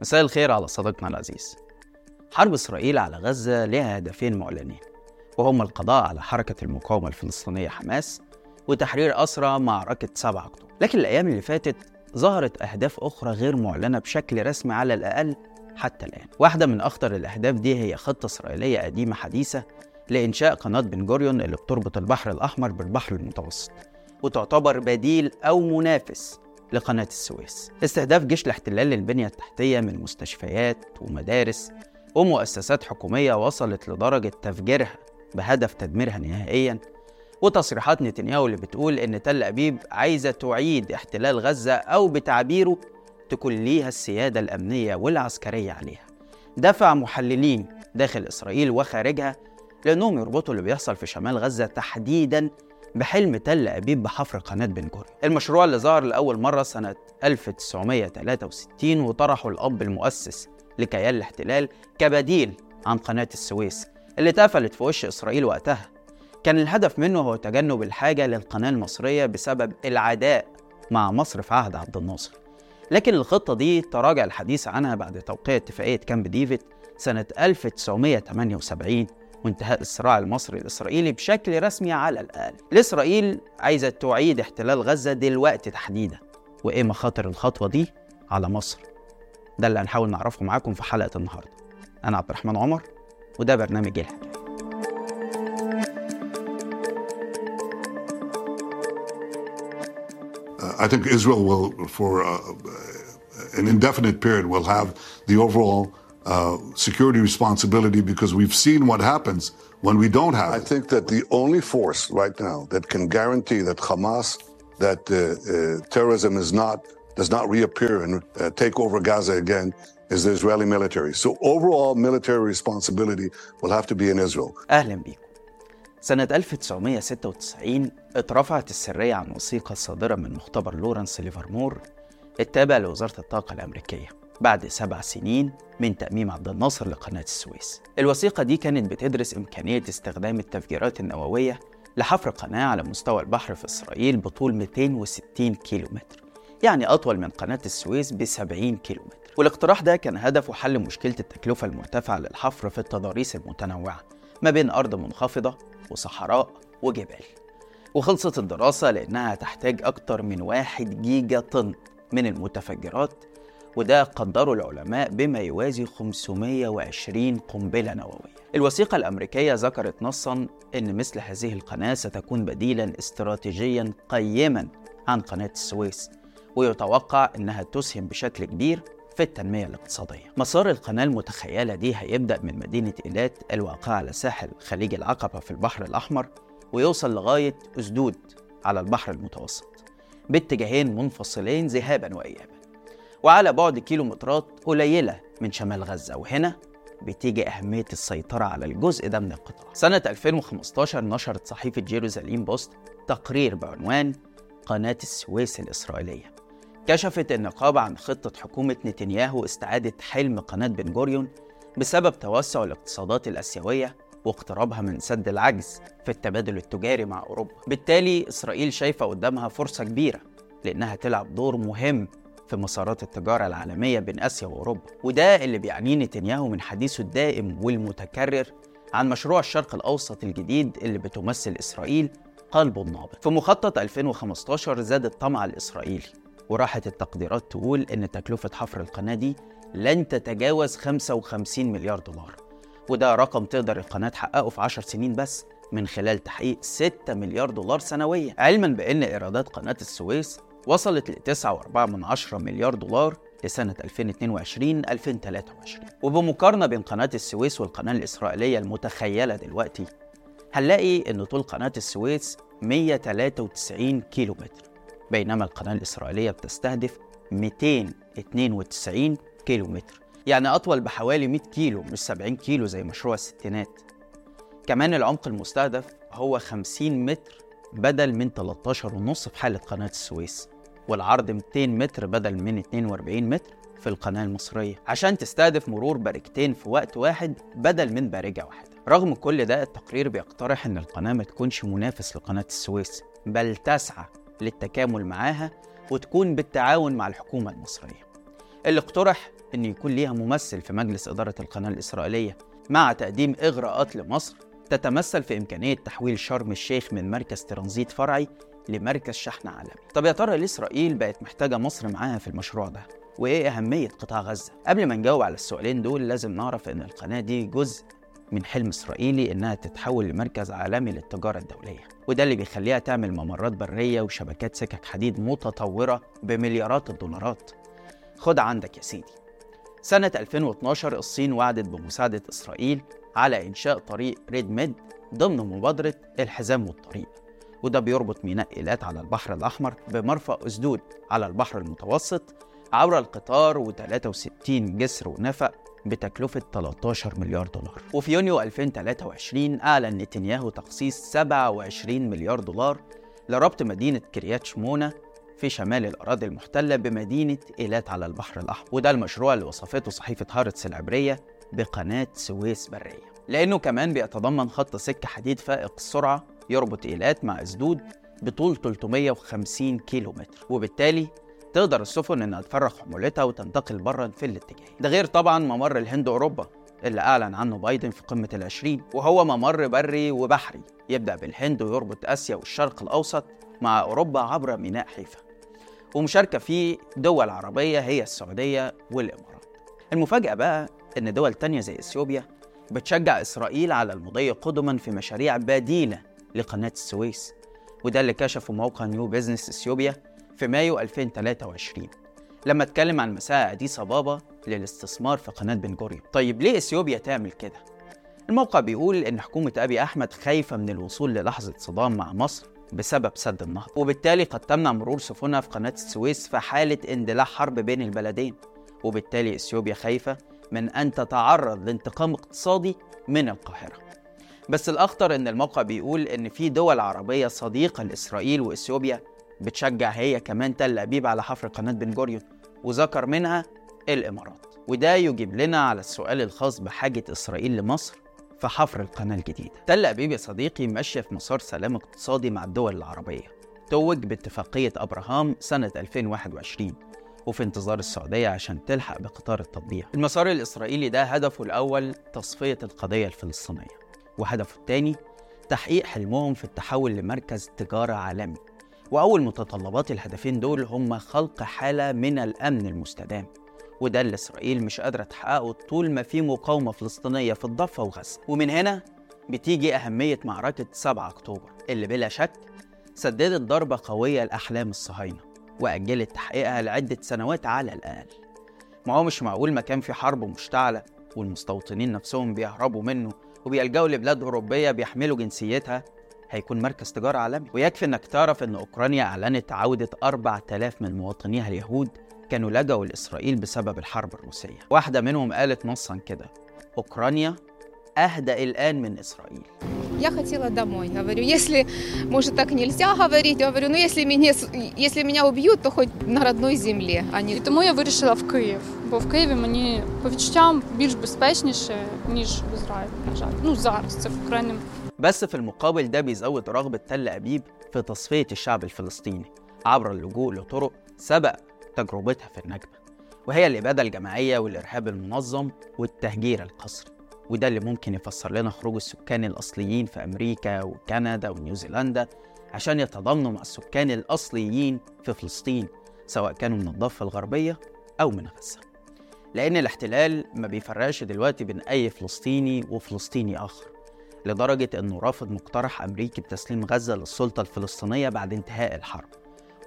مساء الخير على صديقنا العزيز. حرب إسرائيل على غزة لها هدفين معلنين وهما القضاء على حركة المقاومة الفلسطينية حماس وتحرير أسرى معركة 7 أكتوبر. لكن الأيام اللي فاتت ظهرت أهداف أخرى غير معلنة بشكل رسمي على الأقل حتى الآن. واحدة من أخطر الأهداف دي هي خطة إسرائيلية قديمة حديثة لإنشاء قناة بن جوريون اللي بتربط البحر الأحمر بالبحر المتوسط وتعتبر بديل أو منافس لقناة السويس. استهداف جيش الاحتلال للبنية التحتية من مستشفيات ومدارس ومؤسسات حكومية وصلت لدرجة تفجيرها بهدف تدميرها نهائيا. وتصريحات نتنياهو اللي بتقول إن تل أبيب عايزة تعيد احتلال غزة أو بتعبيره تكون ليها السيادة الأمنية والعسكرية عليها. دفع محللين داخل إسرائيل وخارجها لأنهم يربطوا اللي بيحصل في شمال غزة تحديدا بحلم تل أبيب بحفر قناة بن جوريون المشروع اللي ظهر لأول مرة سنة 1963 وطرحه الأب المؤسس لكيان الاحتلال كبديل عن قناة السويس اللي اتقفلت في وش إسرائيل وقتها. كان الهدف منه هو تجنب الحاجة للقناة المصرية بسبب العداء مع مصر في عهد عبد الناصر. لكن الخطة دي تراجع الحديث عنها بعد توقيع اتفاقية كامب ديفيد سنة 1978 وانتهاء الصراع المصري الإسرائيلي بشكل رسمي على الأقل الإسرائيل عايزة تعيد احتلال غزة دلوقتي تحديدا. وإيه مخاطر الخطوة دي على مصر؟ ده اللي هنحاول نعرفه معاكم في حلقة النهاردة. أنا عبد الرحمن عمر وده برنامج الحكاية I think Israel will, for uh, an indefinite period, will have the overall uh, security responsibility because we've seen what happens when we don't have I it. think that the only force right now that can guarantee that Hamas, that uh, uh, terrorism is not does not reappear and uh, take over Gaza again, is the Israeli military. So overall military responsibility will have to be in Israel. أهلا بيكم سنة 1996 اترفعت السرية عن وثيقة صادرة من مختبر لورنس ليفرمور التابع لوزارة الطاقة الأمريكية بعد سبع سنين من تأميم عبد الناصر لقناة السويس. الوثيقة دي كانت بتدرس إمكانية استخدام التفجيرات النووية لحفر قناة على مستوى البحر في إسرائيل بطول 260 كيلومتر يعني أطول من قناة السويس ب 70 كيلومتر. والاقتراح ده كان هدفه حل مشكلة التكلفة المرتفعة للحفر في التضاريس المتنوعة ما بين أرض منخفضة وصحراء وجبال. وخلصت الدراسة لأنها تحتاج أكتر من واحد جيجا طن من المتفجرات وده قدره العلماء بما يوازي 520 قنبلة نووية. الوثيقة الأمريكية ذكرت نصا أن مثل هذه القناة ستكون بديلا استراتيجيا قيما عن قناة السويس ويتوقع أنها تسهم بشكل كبير في التنمية الاقتصادية. مسار القناة المتخيلة دي هيبدأ من مدينة إيلات الواقعة على ساحل خليج العقبة في البحر الأحمر ويوصل لغاية أسدود على البحر المتوسط باتجاهين منفصلين ذهابا وإيابا. وعلى بعد كيلومترات قليلة من شمال غزة. وهنا بتيجي أهمية السيطرة على الجزء ده من القطاع. سنة 2015 نشرت صحيفة جيروزاليم بوست تقرير بعنوان قناة السويس الإسرائيلية. كشفت النقابة عن خطة حكومة نتنياهو استعادة حلم قناة بن جوريون بسبب توسع الاقتصادات الآسيوية واقترابها من سد العجز في التبادل التجاري مع أوروبا. بالتالي إسرائيل شايفة قدامها فرصة كبيرة لأنها تلعب دور مهم في مسارات التجارة العالمية بين آسيا وأوروبا وده اللي بيعنيه نتنياهو من حديثه الدائم والمتكرر عن مشروع الشرق الأوسط الجديد اللي بتمثل إسرائيل قلبه النابض. في مخطط 2015 زاد الطمع الإسرائيلي وراحت التقديرات تقول إن تكلفة حفر القناة دي لن تتجاوز 55 مليار دولار وده رقم تقدر القناة تحققه في 10 سنين بس من خلال تحقيق 6 مليار دولار سنويا. علما بأن إيرادات قناة السويس وصلت ل 9.4 مليار دولار لسنة 2022-2023 وبمقارنة بين قناة السويس والقناة الإسرائيلية المتخيلة دلوقتي هنلاقي إن طول قناة السويس 193 كيلو متر بينما القناة الإسرائيلية بتستهدف 292 كيلو متر يعني أطول بحوالي 100 كيلو مش 70 كيلو زي مشروع الستينات. كمان العمق المستهدف هو 50 متر بدل من 13 ونص في حالة قناة السويس والعرض 200 متر بدل من 42 متر في القناة المصرية عشان تستهدف مرور بارجتين في وقت واحد بدل من بارجة واحدة. رغم كل ده التقرير بيقترح إن القناة ما تكونش منافس لقناة السويس بل تسعى للتكامل معاها وتكون بالتعاون مع الحكومة المصرية. اللي اقترح إن يكون ليها ممثل في مجلس إدارة القناة الإسرائيلية مع تقديم إغراءات لمصر تتمثل في إمكانية تحويل شرم الشيخ من مركز ترانزيت فرعي لمركز شحن عالمي طب يا ترى ليه إسرائيل بقت محتاجة مصر معاها في المشروع ده؟ وإيه أهمية قطاع غزة؟ قبل ما نجاوب على السؤالين دول لازم نعرف إن القناة دي جزء من حلم إسرائيلي إنها تتحول لمركز عالمي للتجارة الدولية وده اللي بيخليها تعمل ممرات برية وشبكات سكك حديد متطورة بمليارات الدولارات خد عندك يا سيدي سنة 2012 الصين وعدت بمساعدة إسرائيل على إنشاء طريق ريد ميد ضمن مبادرة الحزام والطريق. وده بيربط ميناء إيلات على البحر الأحمر بمرفأ أسدود على البحر المتوسط عبر القطار و63 جسر ونفق بتكلفة 13 مليار دولار. وفي يونيو 2023 أعلن نتنياهو تخصيص 27 مليار دولار لربط مدينة كريات شمونة في شمال الأراضي المحتلة بمدينة إيلات على البحر الأحمر. وده المشروع اللي وصفته صحيفة هارتس العبرية بقناة سويس برية. لأنه كمان بيتضمن خط سكة حديد فائق السرعة يربط إيلات مع أسدود بطول 350 كيلو متر وبالتالي تقدر السفن إنها تفرغ حمولتها وتنتقل برا في الاتجاه ده غير طبعا ممر الهند اوروبا اللي أعلن عنه بايدن في قمة العشرين وهو ممر بري وبحري يبدأ بالهند ويربط آسيا والشرق الأوسط مع أوروبا عبر ميناء حيفا. ومشاركة فيه دول عربية هي السعودية والإمارات. المفاجأة بقى إن دول تانية زي إثيوبيا بتشجع إسرائيل على المضي قدما في مشاريع بديلة لقناة السويس وده اللي كشفه موقع New Business Ethiopia في مايو 2023 لما اتكلم عن مساعي أديس أبابا للاستثمار في قناة بن طيب ليه إثيوبيا تعمل كده؟ الموقع بيقول إن حكومة أبي أحمد خايفة من الوصول للحظة صدام مع مصر بسبب سد النهضة وبالتالي قد تمنع مرور سفنها في قناة السويس في حالة اندلاع حرب بين البلدين. وبالتالي إثيوبيا خايفة من أن تتعرض لانتقام اقتصادي من القاهرة. بس الأخطر إن الموقع بيقول إن في دول عربية صديقة لإسرائيل وإثيوبيا بتشجع هي كمان تل أبيب على حفر قناة بن جوريون وذكر منها الإمارات. وده يجيب لنا على السؤال الخاص بحاجة إسرائيل لمصر في حفر القناة الجديدة. تل أبيب يا صديقي ماشية في مسار سلام اقتصادي مع الدول العربية. توج باتفاقية أبراهام سنة 2021 وفي انتظار السعودية عشان تلحق بقطار التطبيع المسار الإسرائيلي ده هدفه الأول تصفية القضية الفلسطينية وهدفه الثاني تحقيق حلمهم في التحول لمركز تجارة عالمي. وأول متطلبات الهدفين دول هم خلق حالة من الأمن المستدام وده اللي إسرائيل مش قادرة تحققه طول ما في مقاومة فلسطينية في الضفة وغزة. ومن هنا بتيجي أهمية معركة 7 أكتوبر اللي بلا شك سددت ضربة قوية لأحلام الصهاينة. وأجلت تحقيقها لعدة سنوات على الأقل. ما هو مش معقول مكان في حرب مشتعلة والمستوطنين نفسهم بيهربوا منه وبيلجأوا لبلاد أوروبية بيحملوا جنسيتها؟ هيكون مركز تجارة عالمي. ويكفي إنك تعرف إن أوكرانيا أعلنت عودة 4000 من مواطنيها اليهود كانوا لجأوا لإسرائيل بسبب الحرب الروسية. واحدة منهم قالت نصا كده أوكرانيا أهدأ الآن من إسرائيل. Я хотела домой. Говорю, если, может, так нельзя говорить, говорю, ну, если меня, если меня убьют, то хоть на родной земле, а не І тому я вирішила в Київ, бо в Києві мені по відчуттям більш безпечніше, ніж в Ізраїлі, на жаль. Ну зараз це в крайнім بس في المقابل ده بيزود رغبة تل أبيب في تصفية الشعب الفلسطيني عبر اللجوء لطرق سبق تجربتها في النكبة وهي الإبادة الجماعية والإرهاب المنظم والتهجير القسري وده اللي ممكن يفسر لنا خروج السكان الأصليين في أمريكا وكندا ونيوزيلندا عشان يتضامنوا مع السكان الأصليين في فلسطين سواء كانوا من الضفة الغربية أو من غزة. لأن الاحتلال ما بيفرقش دلوقتي بين أي فلسطيني وفلسطيني آخر لدرجة أنه رافض مقترح أمريكي بتسليم غزة للسلطة الفلسطينية بعد انتهاء الحرب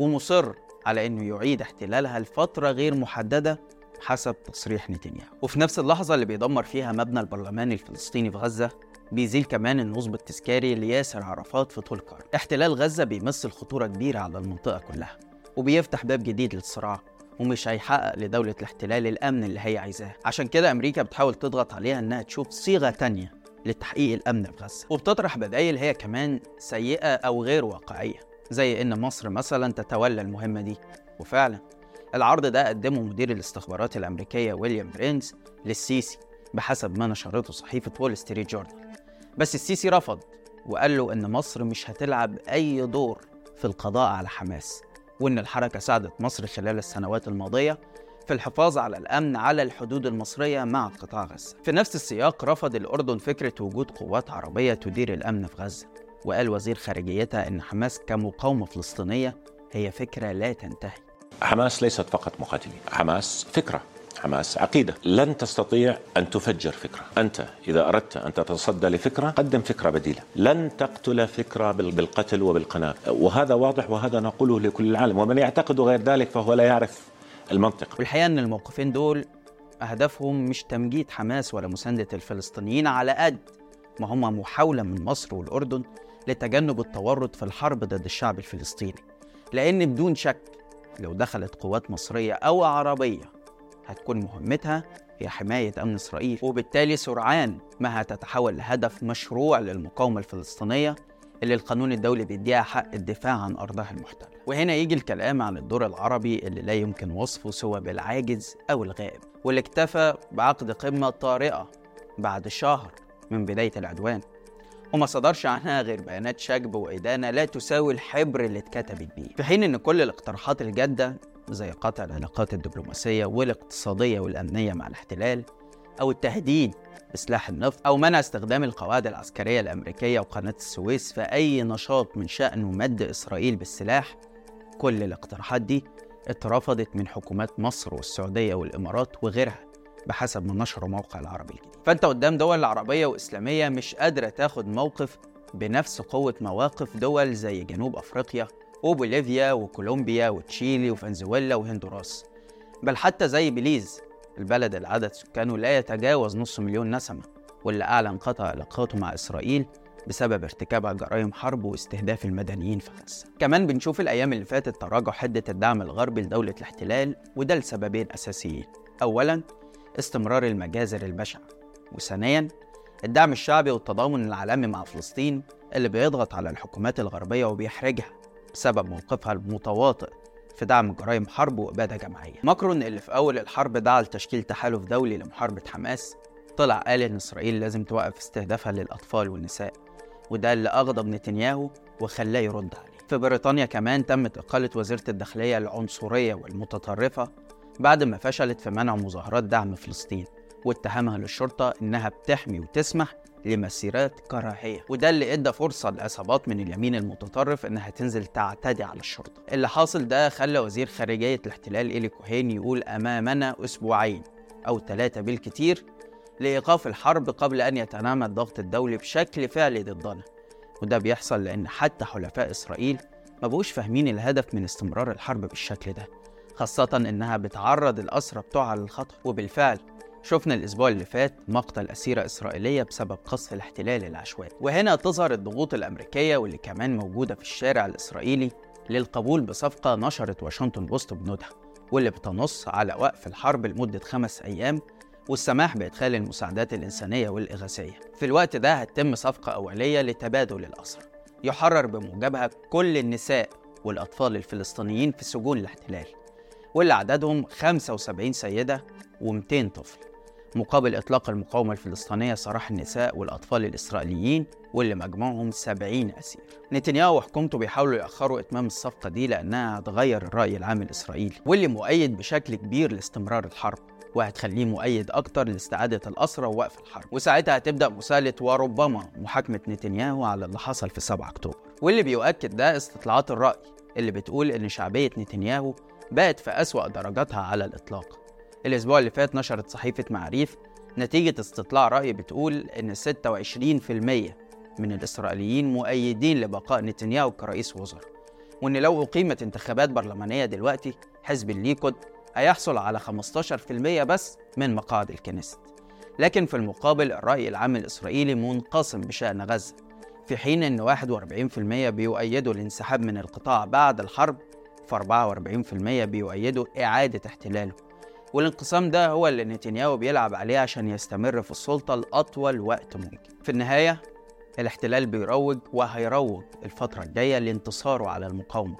ومصر على أنه يعيد احتلالها لفترة غير محددة حسب تصريح نتنياهو. وفي نفس اللحظة اللي بيدمر فيها مبنى البرلمان الفلسطيني في غزة بيزيل كمان النصب التذكاري لياسر عرفات في طول قرن احتلال غزة بيمثل خطورة كبيرة على المنطقة كلها وبيفتح باب جديد للصراع ومش هيحقق لدولة الاحتلال الأمن اللي هي عايزاه. عشان كده أمريكا بتحاول تضغط عليها إنها تشوف صيغة تانية لتحقيق الأمن في غزة. وبتطرح بدايل هي كمان سيئة أو غير واقعية زي إن مصر مثلا تتولى المهمة دي. وفعلا العرض ده قدمه مدير الاستخبارات الأمريكية ويليام بيرنز للسيسي بحسب ما نشرته صحيفة وول ستريت جورنال. بس السيسي رفض وقال له إن مصر مش هتلعب أي دور في القضاء على حماس وإن الحركة ساعدت مصر خلال السنوات الماضية في الحفاظ على الأمن على الحدود المصرية مع قطاع غزة. في نفس السياق رفض الأردن فكرة وجود قوات عربية تدير الأمن في غزة وقال وزير خارجيتها أن حماس كمقاومة فلسطينية هي فكرة لا تنتهي. حماس ليست فقط مقاتلين. حماس فكرة. حماس عقيدة. لن تستطيع أن تفجر فكرة. أنت إذا أردت أن تتصدى لفكرة قدم فكرة بديلة. لن تقتل فكرة بالقتل وبالقنابل وهذا واضح وهذا نقوله لكل العالم. ومن يعتقد غير ذلك فهو لا يعرف المنطق. والحقيقة أن الموقفين دول أهدافهم مش تمجيد حماس ولا مساندة الفلسطينيين على قد ما هم محاولة من مصر والأردن لتجنب التورط في الحرب ضد الشعب الفلسطيني. لأن بدون شك لو دخلت قوات مصرية أو عربية هتكون مهمتها هي حماية أمن إسرائيل. وبالتالي سرعان ما هتتحول لهدف مشروع للمقاومة الفلسطينية اللي القانون الدولي بيديها حق الدفاع عن أرضها المحتلة. وهنا يجي الكلام عن الدور العربي اللي لا يمكن وصفه سوى بالعاجز أو الغائب واللي اكتفى بعقد قمة طارئة بعد شهر من بداية العدوان. وما صدرش عنها غير بيانات شجب وإدانة لا تساوي الحبر اللي اتكتبت بيه. في حين إن كل الاقتراحات الجادة زي قطع العلاقات الدبلوماسية والاقتصادية والأمنية مع الاحتلال أو التهديد بسلاح النفط أو منع استخدام القواعد العسكرية الأمريكية وقناة السويس في أي نشاط من شأنه مد إسرائيل بالسلاح كل الاقتراحات دي اترفضت من حكومات مصر والسعودية والإمارات وغيرها. بحسب ما نشره موقع العربي الجديد فأنت قدام دول عربية وإسلامية مش قادرة تاخد موقف بنفس قوة مواقف دول زي جنوب أفريقيا وبوليفيا وكولومبيا وتشيلي وفنزويلا وهندوراس بل حتى زي بليز البلد اللي عدد سكانه لا يتجاوز نص مليون نسمة واللي أعلن قطع علاقاته مع إسرائيل بسبب ارتكابها جرائم حرب واستهداف المدنيين في غزة. كمان بنشوف الأيام اللي فاتت تراجع حدة الدعم الغربي لدولة الاحتلال وده لسببين أساسيين. أولاً استمرار المجازر البشعة وثانياً الدعم الشعبي والتضامن العالمي مع فلسطين اللي بيضغط على الحكومات الغربية وبيحرجها بسبب موقفها المتواطئ في دعم جرائم حرب وإبادة جماعية. ماكرون اللي في أول الحرب دعا لتشكيل تحالف دولي لمحاربة حماس طلع قال إن إسرائيل لازم توقف استهدافها للأطفال والنساء وده اللي أغضب نتنياهو وخلاه يرد عليه. في بريطانيا كمان تمت إقالة وزيرة الداخلية العنصرية والمتطرفة بعد ما فشلت في منع مظاهرات دعم فلسطين واتهمها للشرطة إنها بتحمي وتسمح لمسيرات كراهية. وده اللي إدى فرصة لعصابات من اليمين المتطرف إنها تنزل تعتدي على الشرطة. اللي حاصل ده خلى وزير خارجية الاحتلال إيلي كوهين يقول أمامنا أسبوعين أو ثلاثة بالكتير لإيقاف الحرب قبل أن يتنامى الضغط الدولي بشكل فعلي ضدنا. وده بيحصل لأن حتى حلفاء إسرائيل ما بقوش فاهمين الهدف من استمرار الحرب بالشكل ده. خاصة إنها بتعرض الأسرى بتوعها للخطر وبالفعل شفنا الأسبوع اللي فات مقتل أسيرة إسرائيلية بسبب قصف الاحتلال العشوائي. وهنا تظهر الضغوط الأمريكية واللي كمان موجودة في الشارع الإسرائيلي للقبول بصفقة نشرت واشنطن بوست بنودها واللي بتنص على وقف الحرب لمدة خمس أيام والسماح بإدخال المساعدات الإنسانية والإغاثية. في الوقت ده هتتم صفقة أولية لتبادل الأسرى. يحرر بموجبها كل النساء والأطفال الفلسطينيين في سجون الاحتلال. واللي عددهم 75 سيدة و200 طفل. مقابل إطلاق المقاومة الفلسطينية سراح النساء والأطفال الإسرائيليين واللي مجموعهم 70 أسير. نتنياهو وحكومته بيحاولوا يأخروا إتمام الصفقة دي لأنها هتغير الرأي العام الإسرائيلي واللي مؤيد بشكل كبير لاستمرار الحرب وهتخليه مؤيد أكتر لاستعادة الأسرى ووقف الحرب. وساعتها هتبدأ مساءلة وربما محاكمة نتنياهو على اللي حصل في 7 أكتوبر. واللي بيؤكد ده استطلاعات الرأي اللي بتقول إن شعبية نتنياهو بقت في أسوأ درجاتها على الإطلاق. الأسبوع اللي فات نشرت صحيفة معاريف نتيجة استطلاع رأي بتقول إن 26% من الإسرائيليين مؤيدين لبقاء نتنياهو كرئيس وزراء وإن لو أقيمت انتخابات برلمانية دلوقتي حزب الليكود هيحصل على 15% بس من مقاعد الكنيست. لكن في المقابل الرأي العام الإسرائيلي منقسم بشأن غزة في حين إن 41% بيؤيدوا الانسحاب من القطاع بعد الحرب ف 44% بيؤيدوا إعادة احتلاله. والانقسام ده هو اللي نتنياهو بيلعب عليه عشان يستمر في السلطة لأطول وقت ممكن. في النهاية الاحتلال بيروج وهيروج الفترة الجاية لانتصاره على المقاومة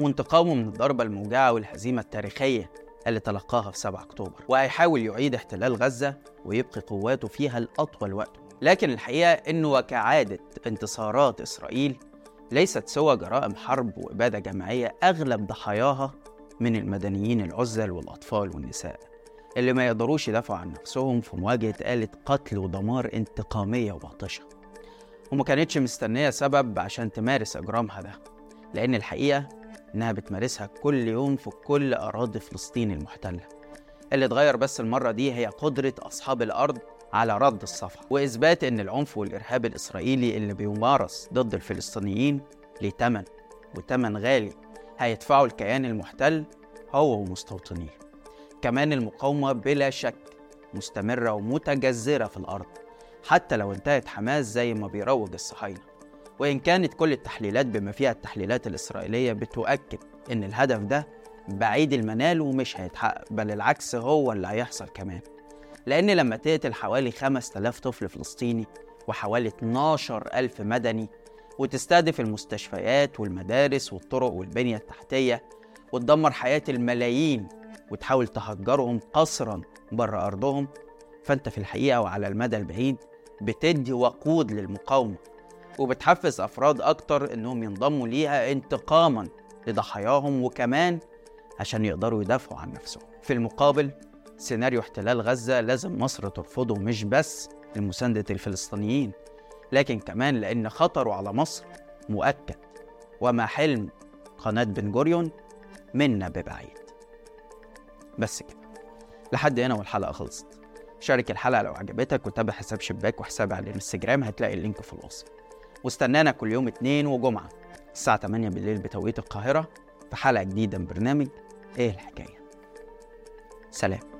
وانتقامه من الضربة الموجعة والهزيمة التاريخية اللي تلقاها في 7 أكتوبر. وهيحاول يعيد احتلال غزة ويبقي قواته فيها لأطول وقت. لكن الحقيقة إنه وكعادة انتصارات إسرائيل ليست سوى جرائم حرب وإبادة جماعية أغلب ضحاياها من المدنيين العزل والأطفال والنساء اللي ما يقدروش يدافعوا عن نفسهم في مواجهة آلة قتل ودمار انتقامية وباطشة. وما كانتش مستنية سبب عشان تمارس إجرامها ده لأن الحقيقة إنها بتمارسها كل يوم في كل أراضي فلسطين المحتلة. اللي اتغير بس المرة دي هي قدرة أصحاب الأرض على رد الصفحة وإثبات إن العنف والإرهاب الإسرائيلي اللي بيمارس ضد الفلسطينيين ليه تمن وتمن غالي هيدفعه الكيان المحتل هو ومستوطنيه. كمان المقاومة بلا شك مستمرة ومتجذرة في الأرض حتى لو انتهت حماس زي ما بيروج الصهاينة. وإن كانت كل التحليلات بما فيها التحليلات الإسرائيلية بتؤكد إن الهدف ده بعيد المنال ومش هيتحقق بل العكس هو اللي هيحصل كمان. لأن لما تقتل حوالي 5000 طفل فلسطيني وحوالي 12 ألف مدني وتستهدف المستشفيات والمدارس والطرق والبنية التحتية وتدمر حياة الملايين وتحاول تهجرهم قسرا بره أرضهم فأنت في الحقيقة وعلى المدى البعيد بتدي وقود للمقاومة وبتحفز أفراد أكتر إنهم ينضموا ليها انتقاما لضحاياهم وكمان عشان يقدروا يدافعوا عن نفسهم. في المقابل سيناريو احتلال غزة لازم مصر ترفضه مش بس لمساندة الفلسطينيين لكن كمان لأن خطره على مصر مؤكد. وما حلم قناة بن جوريون منا ببعيد بس كده. لحد هنا والحلقة خلصت. شارك الحلقة لو عجبتك وتابع حساب شباك وحسابي على الانستجرام هتلاقي اللينك في الوصف. واستنانا كل يوم اتنين وجمعة الساعة 8 بالليل بتوقيت القاهرة في حلقة جديدة من برنامج إيه الحكاية. سلام.